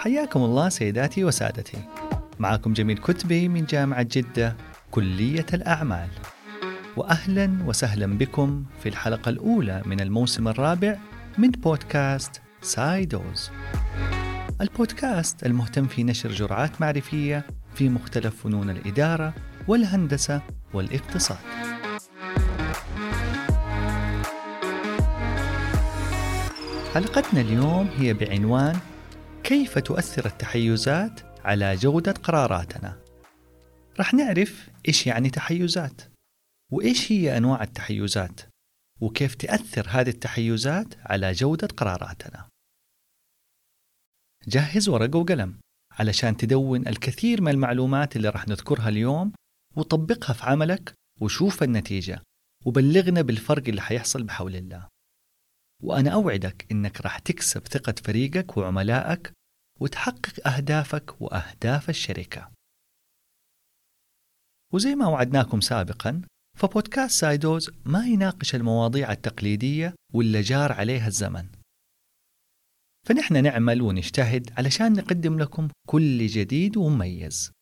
حياكم الله سيداتي وسادتي. معكم جميل كتبي من جامعة جدة كلية الأعمال. وأهلا وسهلا بكم في الحلقة الأولى من الموسم الرابع من بودكاست سايدوز. البودكاست المهتم في نشر جرعات معرفية في مختلف فنون الإدارة والهندسة والاقتصاد. حلقتنا اليوم هي بعنوان كيف تؤثر التحيزات على جودة قراراتنا؟ رح نعرف إيش يعني تحيزات وإيش هي أنواع التحيزات وكيف تأثر هذه التحيزات على جودة قراراتنا. جهز ورقة وقلم علشان تدون الكثير من المعلومات اللي رح نذكرها اليوم وطبقها في عملك وشوف النتيجة وبلغنا بالفرق اللي حيحصل بحول الله. وأنا أوعدك إنك راح تكسب ثقة فريقك وعملائك وتحقق أهدافك وأهداف الشركة. وزي ما وعدناكم سابقا فبودكاست سايدوز ما يناقش المواضيع التقليدية واللي جار عليها الزمن. فنحن نعمل ونجتهد علشان نقدم لكم كل جديد ومميز.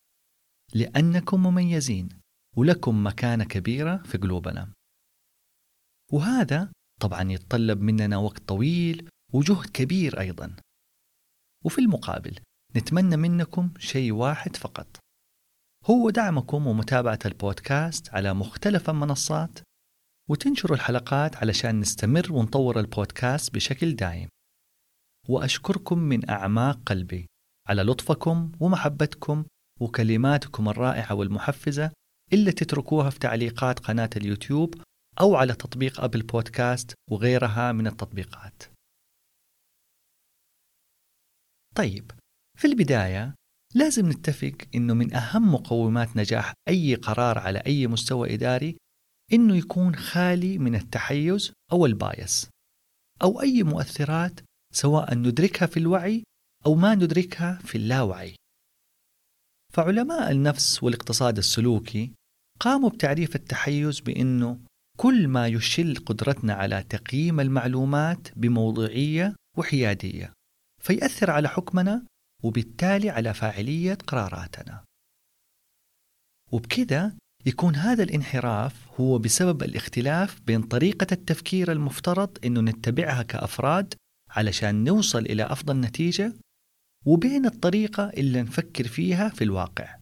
لأنكم مميزين ولكم مكانة كبيرة في قلوبنا. وهذا طبعا يتطلب مننا وقت طويل وجهد كبير أيضا. وفي المقابل نتمنى منكم شيء واحد فقط هو دعمكم ومتابعة البودكاست على مختلف المنصات وتنشروا الحلقات علشان نستمر ونطور البودكاست بشكل دائم وأشكركم من أعماق قلبي على لطفكم ومحبتكم وكلماتكم الرائعة والمحفزة اللي تتركوها في تعليقات قناة اليوتيوب أو على تطبيق أبل بودكاست وغيرها من التطبيقات. طيب، في البداية لازم نتفق إنه من أهم مقومات نجاح أي قرار على أي مستوى إداري إنه يكون خالي من التحيز أو البايس أو أي مؤثرات سواء ندركها في الوعي أو ما ندركها في اللاوعي. فعلماء النفس والاقتصاد السلوكي قاموا بتعريف التحيز بأنه كل ما يشل قدرتنا على تقييم المعلومات بموضوعية وحيادية فيأثر على حكمنا وبالتالي على فاعلية قراراتنا. وبكذا يكون هذا الانحراف هو بسبب الاختلاف بين طريقة التفكير المفترض أنه نتبعها كأفراد علشان نوصل إلى أفضل نتيجة وبين الطريقة اللي نفكر فيها في الواقع.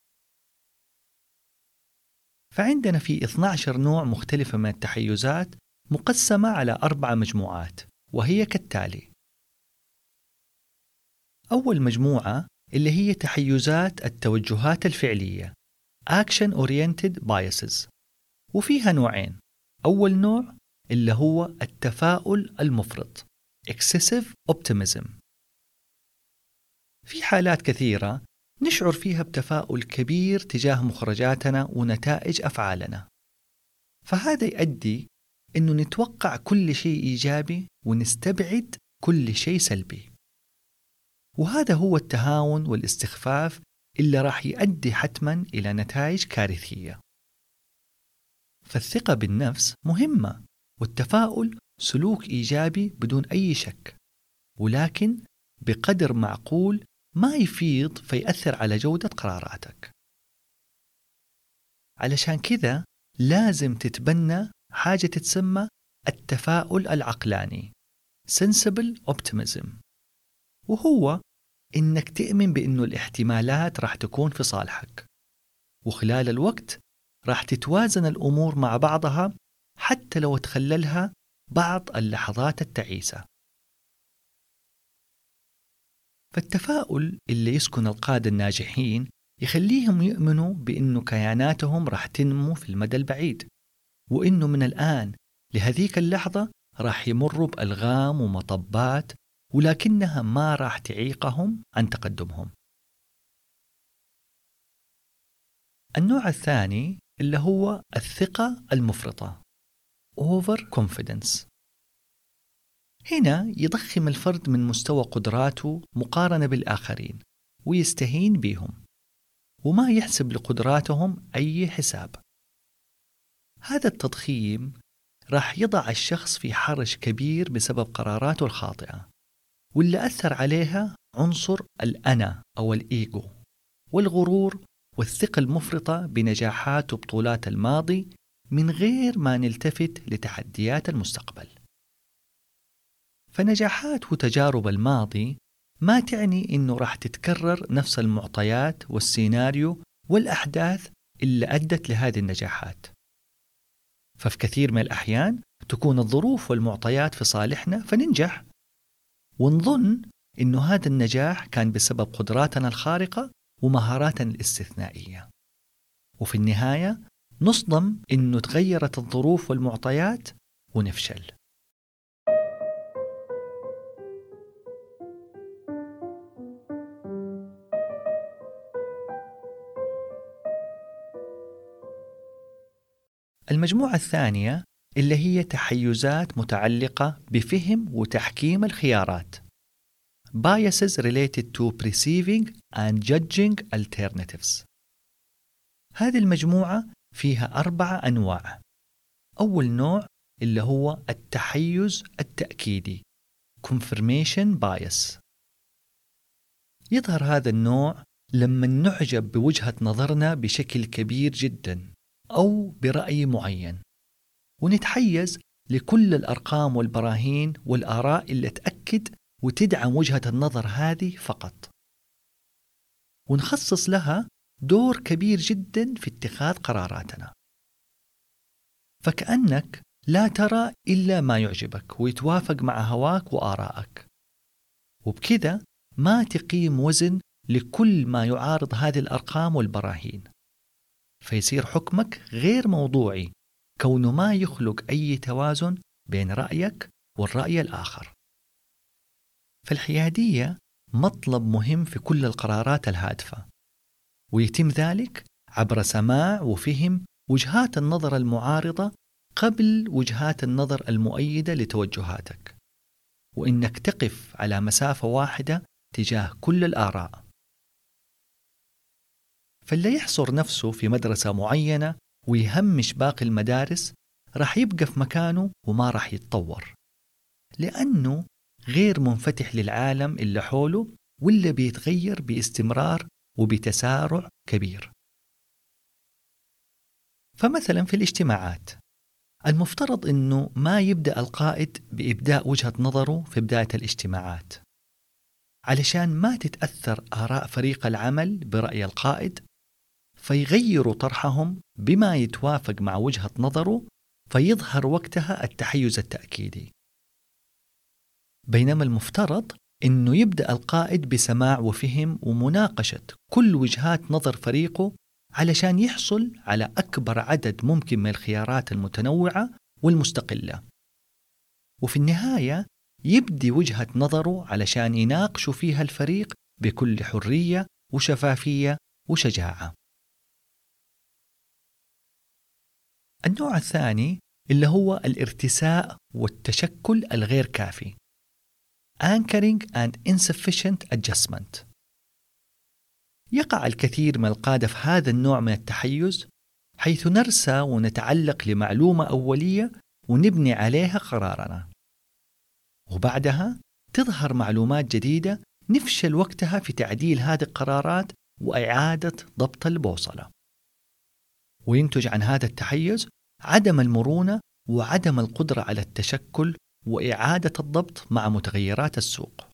فعندنا في 12 نوع مختلفة من التحيزات مقسمة على أربع مجموعات وهي كالتالي أول مجموعة اللي هي تحيزات التوجهات الفعلية Action Oriented Biases. وفيها نوعين. أول نوع اللي هو التفاؤل المفرط Excessive Optimism. في حالات كثيرة نشعر فيها بتفاؤل كبير تجاه مخرجاتنا ونتائج أفعالنا. فهذا يؤدي أنه نتوقع كل شيء إيجابي ونستبعد كل شيء سلبي. وهذا هو التهاون والاستخفاف اللي راح يؤدي حتما إلى نتائج كارثية. فالثقة بالنفس مهمة والتفاؤل سلوك إيجابي بدون أي شك ولكن بقدر معقول ما يفيض فيأثر على جودة قراراتك. علشان كذا لازم تتبنى حاجة تتسمى التفاؤل العقلاني Sensible Optimism وهو إنك تؤمن بأنه الاحتمالات راح تكون في صالحك. وخلال الوقت راح تتوازن الأمور مع بعضها حتى لو تخللها بعض اللحظات التعيسة. فالتفاؤل اللي يسكن القادة الناجحين يخليهم يؤمنوا بأنه كياناتهم راح تنمو في المدى البعيد وأنه من الآن لهذيك اللحظة راح يمروا بألغام ومطبات ولكنها ما راح تعيقهم عن تقدمهم. النوع الثاني اللي هو الثقة المفرطة over confidence هنا يضخم الفرد من مستوى قدراته مقارنة بالآخرين ويستهين بهم وما يحسب لقدراتهم أي حساب. هذا التضخيم راح يضع الشخص في حرج كبير بسبب قراراته الخاطئة. واللي أثر عليها عنصر الأنا أو الإيجو والغرور والثقة المفرطة بنجاحات وبطولات الماضي من غير ما نلتفت لتحديات المستقبل. فنجاحات وتجارب الماضي ما تعني إنه راح تتكرر نفس المعطيات والسيناريو والأحداث اللي أدت لهذه النجاحات. ففي كثير من الأحيان تكون الظروف والمعطيات في صالحنا فننجح ونظن إنه هذا النجاح كان بسبب قدراتنا الخارقة ومهاراتنا الاستثنائية. وفي النهاية نصدم إنه تغيرت الظروف والمعطيات ونفشل. المجموعة الثانية اللي هي تحيزات متعلقة بفهم وتحكيم الخيارات. Biases related to perceiving and judging alternatives. هذه المجموعة فيها أربعة أنواع. أول نوع اللي هو التحيز التأكيدي confirmation bias. يظهر هذا النوع لما نعجب بوجهة نظرنا بشكل كبير جدا أو برأي معين. ونتحيز لكل الأرقام والبراهين والآراء اللي تأكد وتدعم وجهة النظر هذه فقط. ونخصص لها دور كبير جدا في اتخاذ قراراتنا. فكأنك لا ترى إلا ما يعجبك ويتوافق مع هواك وآرائك وبكذا ما تقيم وزن لكل ما يعارض هذه الأرقام والبراهين. فيصير حكمك غير موضوعي كونه ما يخلق أي توازن بين رأيك والرأي الآخر. فالحيادية مطلب مهم في كل القرارات الهادفة ويتم ذلك عبر سماع وفهم وجهات النظر المعارضة قبل وجهات النظر المؤيدة لتوجهاتك. وإنك تقف على مسافة واحدة تجاه كل الآراء. فاللي يحصر نفسه في مدرسة معينة ويهمش باقي المدارس راح يبقى في مكانه وما راح يتطور. لأنه غير منفتح للعالم اللي حوله واللي بيتغير باستمرار وبتسارع كبير. فمثلا في الاجتماعات المفترض إنه ما يبدأ القائد بإبداء وجهة نظره في بداية الاجتماعات علشان ما تتأثر آراء فريق العمل برأي القائد فيغيروا طرحهم بما يتوافق مع وجهة نظره فيظهر وقتها التحيز التأكيدي. بينما المفترض إنه يبدأ القائد بسماع وفهم ومناقشة كل وجهات نظر فريقه علشان يحصل على أكبر عدد ممكن من الخيارات المتنوعة والمستقلة. وفي النهاية يبدي وجهة نظره علشان يناقشوا فيها الفريق بكل حرية وشفافية وشجاعة. النوع الثاني اللي هو الارتساء والتشكل الغير كافي. Anchoring and Insufficient Adjustment. يقع الكثير من القادة في هذا النوع من التحيز حيث نرسى ونتعلق لمعلومة أولية ونبني عليها قرارنا. وبعدها تظهر معلومات جديدة نفشل وقتها في تعديل هذه القرارات وإعادة ضبط البوصلة. وينتج عن هذا التحيز عدم المرونة وعدم القدرة على التشكل وإعادة الضبط مع متغيرات السوق.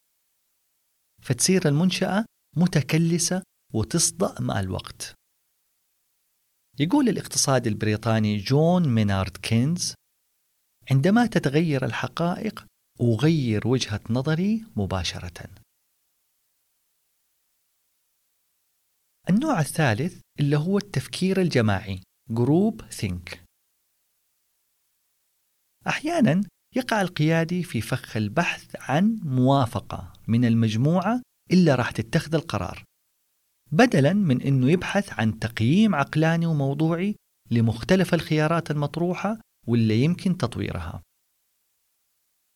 فتصير المنشأة متكلسة وتصدأ مع الوقت. يقول الاقتصادي البريطاني جون مينارد كينز: عندما تتغير الحقائق أغير وجهة نظري مباشرة. النوع الثالث اللي هو التفكير الجماعي group think أحيانا يقع القيادي في فخ البحث عن موافقة من المجموعة إلا راح تتخذ القرار. بدلا من أنه يبحث عن تقييم عقلاني وموضوعي لمختلف الخيارات المطروحة واللي يمكن تطويرها.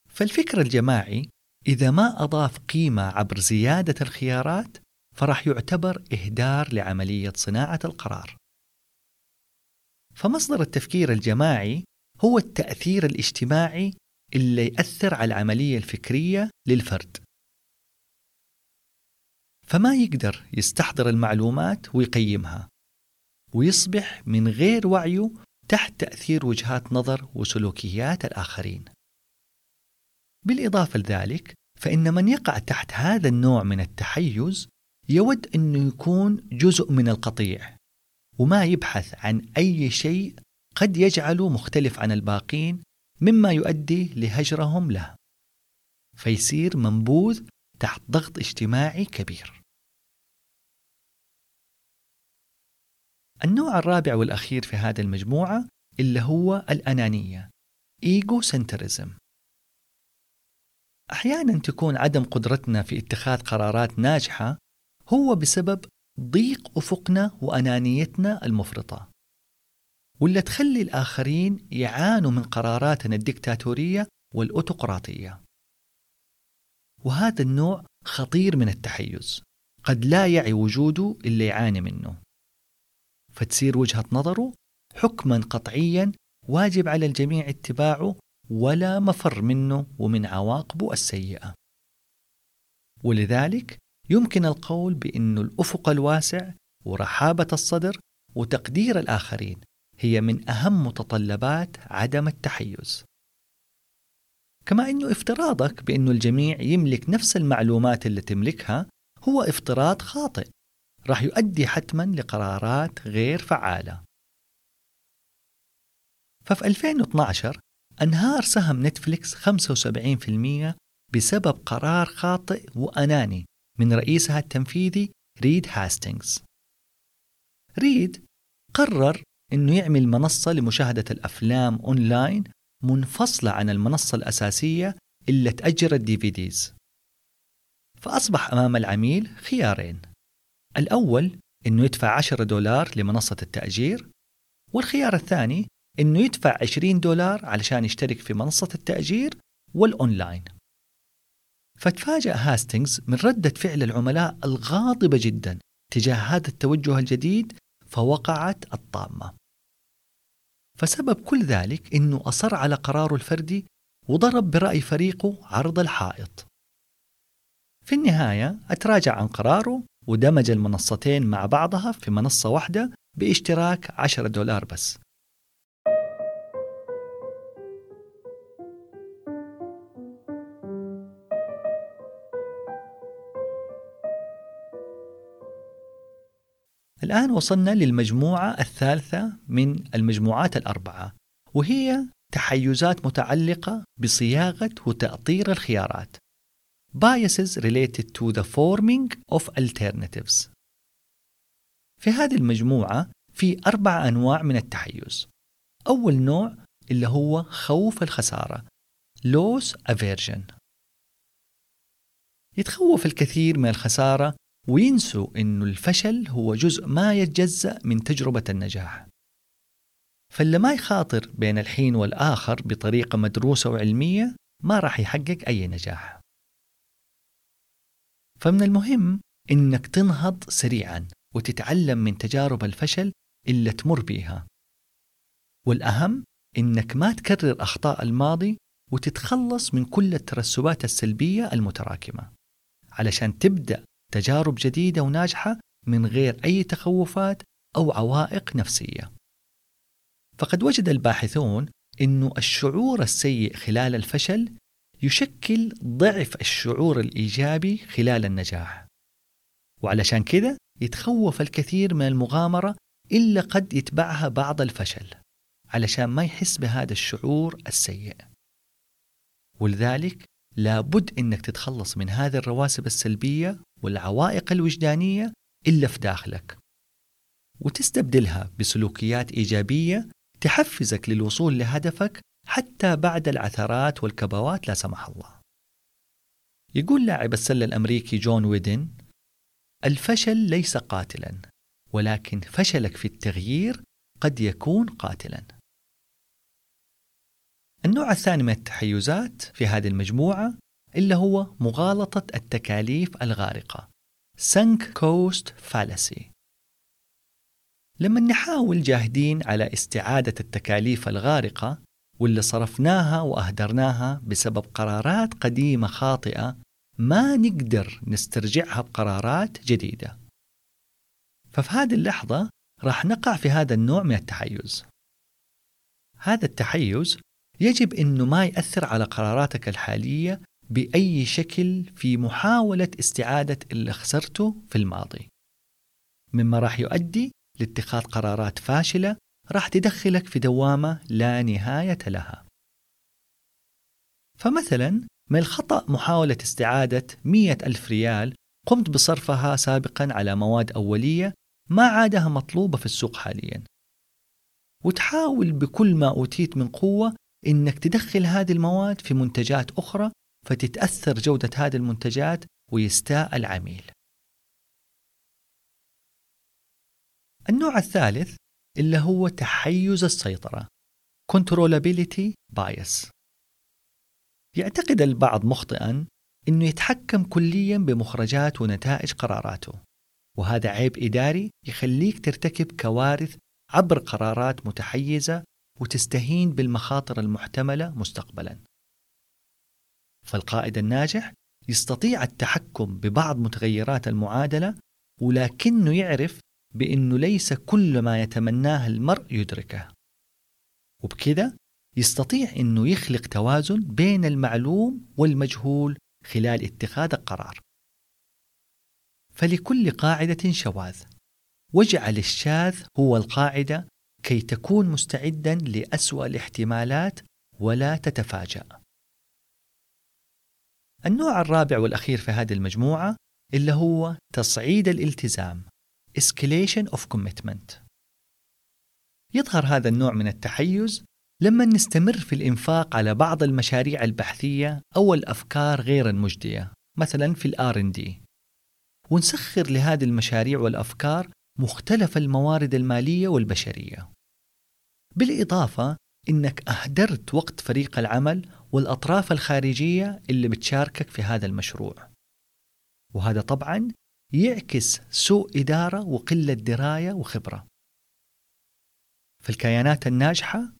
فالفكر الجماعي إذا ما أضاف قيمة عبر زيادة الخيارات فراح يعتبر إهدار لعملية صناعة القرار. فمصدر التفكير الجماعي هو التأثير الاجتماعي اللي يأثر على العملية الفكرية للفرد فما يقدر يستحضر المعلومات ويقيمها ويصبح من غير وعيه تحت تأثير وجهات نظر وسلوكيات الآخرين. بالإضافة لذلك، فإن من يقع تحت هذا النوع من التحيز يود أنه يكون جزء من القطيع وما يبحث عن أي شيء قد يجعله مختلف عن الباقين مما يؤدي لهجرهم له فيصير منبوذ تحت ضغط اجتماعي كبير. النوع الرابع والأخير في هذه المجموعة اللي هو الأنانية إيجو سنترزم أحيانا تكون عدم قدرتنا في اتخاذ قرارات ناجحة هو بسبب ضيق أفقنا وأنانيتنا المفرطة. واللي تخلي الآخرين يعانوا من قراراتنا الدكتاتورية والأوتقراطية وهذا النوع خطير من التحيز. قد لا يعي وجوده اللي يعاني منه. فتصير وجهة نظره حكما قطعيا واجب على الجميع اتباعه ولا مفر منه ومن عواقبه السيئة. ولذلك يمكن القول بأن الأفق الواسع ورحابة الصدر وتقدير الآخرين هي من أهم متطلبات عدم التحيز. كما أنه افتراضك بأن الجميع يملك نفس المعلومات اللي تملكها هو افتراض خاطئ راح يؤدي حتما لقرارات غير فعالة. ففي 2012 أنهار سهم نتفليكس 75% بسبب قرار خاطئ وأناني من رئيسها التنفيذي ريد هاستينغز. ريد قرر أنه يعمل منصة لمشاهدة الأفلام أونلاين منفصلة عن المنصة الأساسية اللي تأجر ال DVDs فأصبح أمام العميل خيارين. الأول أنه يدفع 10 دولار لمنصة التأجير والخيار الثاني أنه يدفع 20 دولار علشان يشترك في منصة التأجير والأونلاين. فتفاجأ هاستينغز من ردة فعل العملاء الغاضبة جدا تجاه هذا التوجه الجديد فوقعت الطامة. فسبب كل ذلك أنه أصر على قراره الفردي وضرب برأي فريقه عرض الحائط. في النهاية أتراجع عن قراره ودمج المنصتين مع بعضها في منصة واحدة باشتراك 10 دولار بس. الآن وصلنا للمجموعة الثالثة من المجموعات الأربعة وهي تحيزات متعلقة بصياغة وتأطير الخيارات. Biases related to the forming of alternatives. في هذه المجموعة في أربع أنواع من التحيز. أول نوع اللي هو خوف الخسارة loss aversion. يتخوف الكثير من الخسارة وينسوا أن الفشل هو جزء ما يتجزأ من تجربة النجاح. فاللي ما يخاطر بين الحين والآخر بطريقة مدروسة وعلمية ما راح يحقق أي نجاح. فمن المهم إنك تنهض سريعا وتتعلم من تجارب الفشل اللي تمر بيها. والأهم إنك ما تكرر أخطاء الماضي وتتخلص من كل الترسبات السلبية المتراكمة علشان تبدأ تجارب جديدة وناجحة من غير أي تخوفات أو عوائق نفسية. فقد وجد الباحثون أن الشعور السيء خلال الفشل يشكل ضعف الشعور الإيجابي خلال النجاح. وعلشان كذا يتخوف الكثير من المغامرة إلا قد يتبعها بعض الفشل علشان ما يحس بهذا الشعور السيء. ولذلك لابد إنك تتخلص من هذه الرواسب السلبية والعوائق الوجدانية إلا في داخلك. وتستبدلها بسلوكيات إيجابية تحفزك للوصول لهدفك حتى بعد العثرات والكبوات لا سمح الله. يقول لاعب السلة الأمريكي جون ويدن: الفشل ليس قاتلا، ولكن فشلك في التغيير قد يكون قاتلا. النوع الثاني من التحيزات في هذه المجموعة اللي هو مغالطة التكاليف الغارقة. Sunk cost fallacy. لما نحاول جاهدين على استعادة التكاليف الغارقة واللي صرفناها وأهدرناها بسبب قرارات قديمة خاطئة ما نقدر نسترجعها بقرارات جديدة. ففي هذه اللحظة راح نقع في هذا النوع من التحيز. هذا التحيز يجب أنه ما يأثر على قراراتك الحالية بأي شكل في محاولة استعادة اللي خسرته في الماضي. مما راح يؤدي لاتخاذ قرارات فاشلة راح تدخلك في دوامة لا نهاية لها. فمثلا من الخطأ محاولة استعادة مية ألف ريال قمت بصرفها سابقا على مواد أولية ما عادها مطلوبة في السوق حاليا. وتحاول بكل ما أوتيت من قوة إنك تدخل هذه المواد في منتجات أخرى فتتأثر جودة هذه المنتجات ويستاء العميل. النوع الثالث اللي هو تحيز السيطرة controllability bias. يعتقد البعض مخطئا أنه يتحكم كليا بمخرجات ونتائج قراراته وهذا عيب إداري يخليك ترتكب كوارث عبر قرارات متحيزة وتستهين بالمخاطر المحتملة مستقبلا. فالقائد الناجح يستطيع التحكم ببعض متغيرات المعادلة ولكنه يعرف بأنه ليس كل ما يتمناه المرء يدركه. وبكذا يستطيع أنه يخلق توازن بين المعلوم والمجهول خلال اتخاذ القرار. فلكل قاعدة شواذ. واجعل الشاذ هو القاعدة كي تكون مستعدا لأسوأ الاحتمالات ولا تتفاجأ. النوع الرابع والأخير في هذه المجموعة اللي هو تصعيد الالتزام escalation of commitment. يظهر هذا النوع من التحيز لما نستمر في الإنفاق على بعض المشاريع البحثية أو الأفكار غير المجدية مثلا في إن دي. ونسخر لهذه المشاريع والأفكار مختلف الموارد المالية والبشرية. بالإضافة إنك أهدرت وقت فريق العمل والأطراف الخارجية اللي بتشاركك في هذا المشروع. وهذا طبعا يعكس سوء إدارة وقلة دراية وخبرة. فالكيانات الناجحة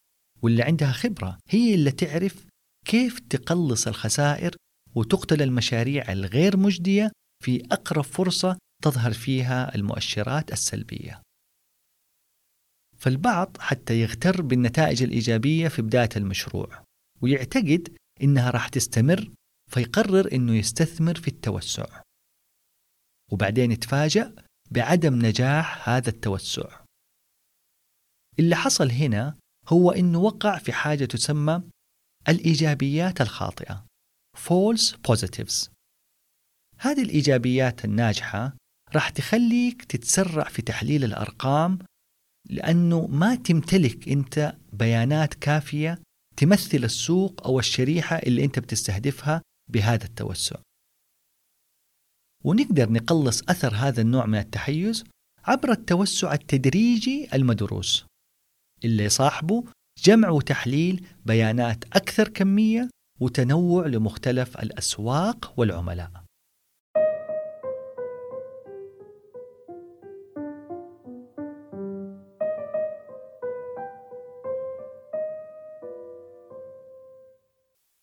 واللي عندها خبرة هي اللي تعرف كيف تقلص الخسائر وتقتل المشاريع الغير مجدية في أقرب فرصة تظهر فيها المؤشرات السلبية. فالبعض حتى يغتر بالنتائج الإيجابية في بداية المشروع. ويعتقد إنها راح تستمر فيقرر إنه يستثمر في التوسع. وبعدين يتفاجأ بعدم نجاح هذا التوسع. اللي حصل هنا هو إنه وقع في حاجة تسمى الإيجابيات الخاطئة false positives هذه الإيجابيات الناجحة راح تخليك تتسرع في تحليل الأرقام لأنه ما تمتلك أنت بيانات كافية تمثل السوق أو الشريحة اللي أنت بتستهدفها بهذا التوسع. ونقدر نقلص أثر هذا النوع من التحيز عبر التوسع التدريجي المدروس اللي صاحبه جمع وتحليل بيانات أكثر كمية وتنوع لمختلف الأسواق والعملاء.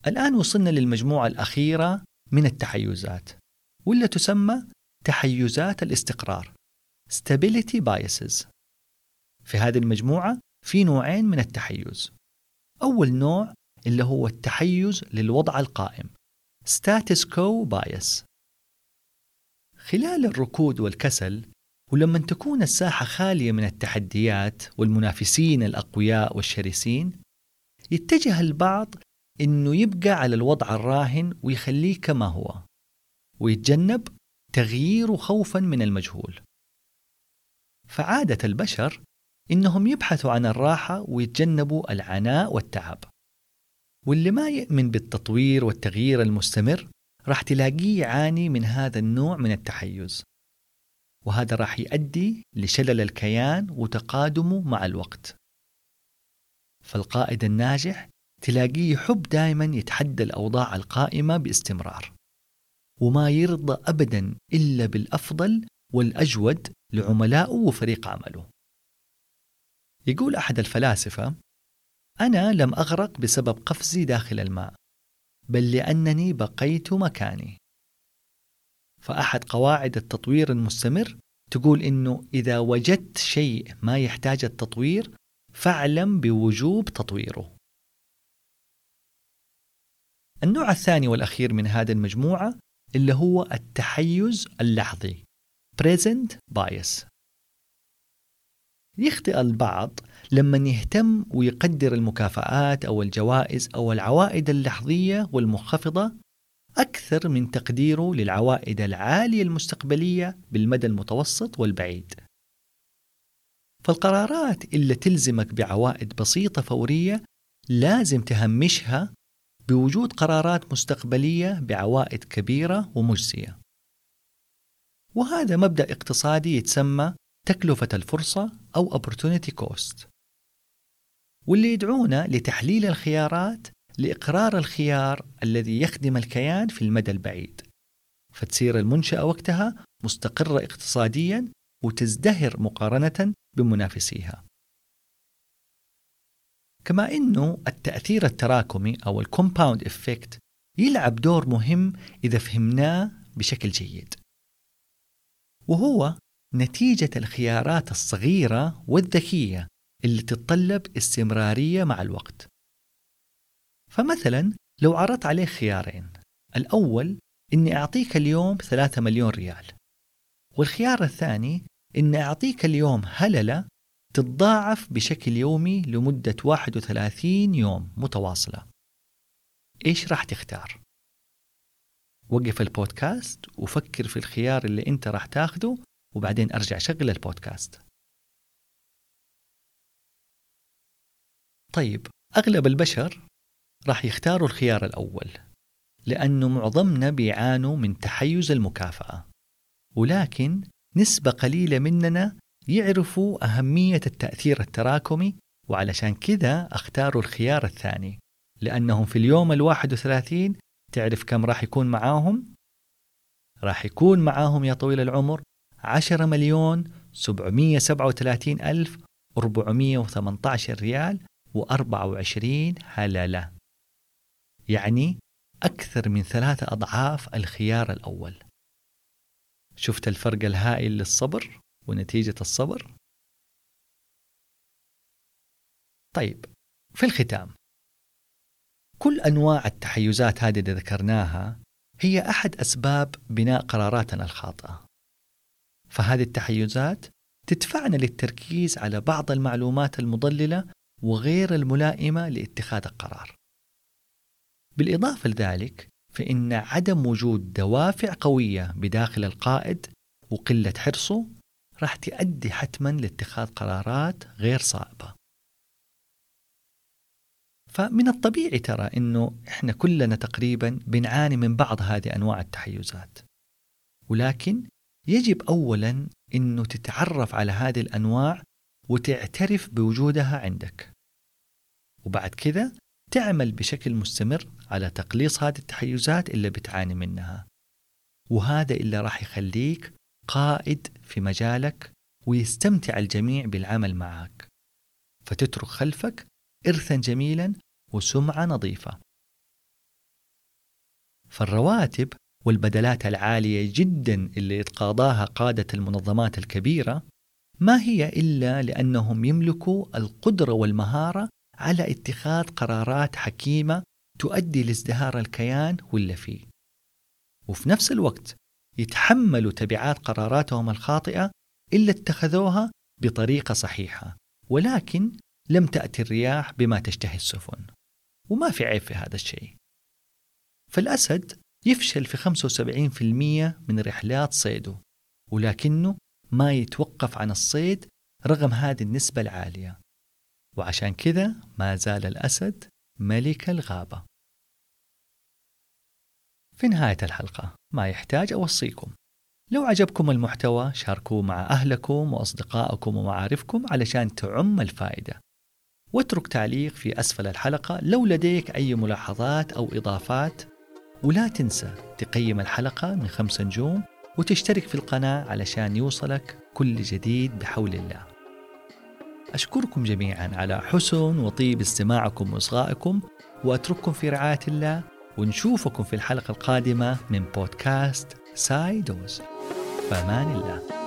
الآن وصلنا للمجموعة الأخيرة من التحيزات واللي تسمى تحيزات الاستقرار Stability Biases. في هذه المجموعة في نوعين من التحيز. أول نوع اللي هو التحيز للوضع القائم Status Quo Bias. خلال الركود والكسل ولما تكون الساحة خالية من التحديات والمنافسين الأقوياء والشرسين يتجه البعض إنه يبقى على الوضع الراهن ويخليه كما هو ويتجنب تغييره خوفا من المجهول. فعادة البشر إنهم يبحثوا عن الراحة ويتجنبوا العناء والتعب. واللي ما يؤمن بالتطوير والتغيير المستمر راح تلاقيه يعاني من هذا النوع من التحيز. وهذا راح يؤدي لشلل الكيان وتقادمه مع الوقت. فالقائد الناجح تلاقيه يحب دائما يتحدى الأوضاع القائمة باستمرار. وما يرضى أبدا إلا بالأفضل والأجود لعملائه وفريق عمله. يقول أحد الفلاسفة أنا لم أغرق بسبب قفزي داخل الماء بل لأنني بقيت مكاني. فأحد قواعد التطوير المستمر تقول إنه إذا وجدت شيء ما يحتاج التطوير فاعلم بوجوب تطويره. النوع الثاني والأخير من هذه المجموعة اللي هو التحيز اللحظي present bias يخطئ البعض لما يهتم ويقدر المكافآت أو الجوائز أو العوائد اللحظية والمنخفضة أكثر من تقديره للعوائد العالية المستقبلية بالمدى المتوسط والبعيد. فالقرارات اللي تلزمك بعوائد بسيطة فورية لازم تهمشها بوجود قرارات مستقبلية بعوائد كبيرة ومجزية. وهذا مبدأ اقتصادي يتسمى تكلفة الفرصة أو opportunity cost. واللي يدعونا لتحليل الخيارات لإقرار الخيار الذي يخدم الكيان في المدى البعيد فتصير المنشأة وقتها مستقرة اقتصاديا وتزدهر مقارنة بمنافسيها كما أنه التأثير التراكمي أو ال compound effect يلعب دور مهم إذا فهمناه بشكل جيد. وهو نتيجة الخيارات الصغيرة والذكية اللي تتطلب استمرارية مع الوقت. فمثلا لو عرضت عليه خيارين الأول إني أعطيك اليوم ثلاثة مليون ريال والخيار الثاني إني أعطيك اليوم هللة تتضاعف بشكل يومي لمدة 31 يوم متواصلة. إيش راح تختار؟ وقف البودكاست وفكر في الخيار اللي أنت راح تاخده وبعدين أرجع شغل البودكاست. طيب أغلب البشر راح يختاروا الخيار الأول لأنه معظمنا بيعانوا من تحيز المكافأة. ولكن نسبة قليلة مننا يعرفوا أهمية التأثير التراكمي وعلشان كذا اختاروا الخيار الثاني. لأنهم في اليوم الواحد وثلاثين تعرف كم راح يكون معاهم؟ راح يكون معاهم يا طويل العمر عشرة مليون سبعمية سبعة وثلاثين ألف أربعمية وثمانية عشر ريال وأربعة وعشرين هللة يعني أكثر من ثلاثة أضعاف الخيار الأول. شفت الفرق الهائل للصبر؟ ونتيجة الصبر؟ طيب في الختام كل أنواع التحيزات هذه اللي ذكرناها هي أحد أسباب بناء قراراتنا الخاطئة فهذه التحيزات تدفعنا للتركيز على بعض المعلومات المضللة وغير الملائمة لاتخاذ القرار بالإضافة لذلك فإن عدم وجود دوافع قوية بداخل القائد وقلة حرصه راح تؤدي حتما لاتخاذ قرارات غير صائبة. فمن الطبيعي ترى إنه إحنا كلنا تقريبا بنعاني من بعض هذه أنواع التحيزات. ولكن يجب اولا إنه تتعرف على هذه الأنواع وتعترف بوجودها عندك. وبعد كذا تعمل بشكل مستمر على تقليص هذه التحيزات اللي بتعاني منها. وهذا اللي راح يخليك قائد في مجالك ويستمتع الجميع بالعمل معك. فتترك خلفك إرثا جميلا وسمعة نظيفة. فالرواتب والبدلات العالية جدا اللي يتقاضاها قادة المنظمات الكبيرة ما هي إلا لأنهم يملكوا القدرة والمهارة على اتخاذ قرارات حكيمة تؤدي لازدهار الكيان واللي فيه وفي نفس الوقت يتحملوا تبعات قراراتهم الخاطئة إلا اتخذوها بطريقة صحيحة ولكن لم تأتي الرياح بما تشتهي السفن. وما في عيب في هذا الشيء. فالأسد يفشل في 75% من رحلات صيده ولكنه ما يتوقف عن الصيد رغم هذه النسبة العالية. وعشان كذا ما زال الأسد ملك الغابة. في نهاية الحلقة ما يحتاج أوصيكم. لو عجبكم المحتوى شاركوه مع أهلكم وأصدقائكم ومعارفكم علشان تعم الفائدة. واترك تعليق في أسفل الحلقة لو لديك أي ملاحظات أو إضافات. ولا تنسى تقيم الحلقة من خمس نجوم وتشترك في القناة علشان يوصلك كل جديد بحول الله. أشكركم جميعا على حسن وطيب استماعكم وإصغائكم وأترككم في رعاية الله ونشوفكم في الحلقة القادمة من بودكاست سايدوز. فأمان الله.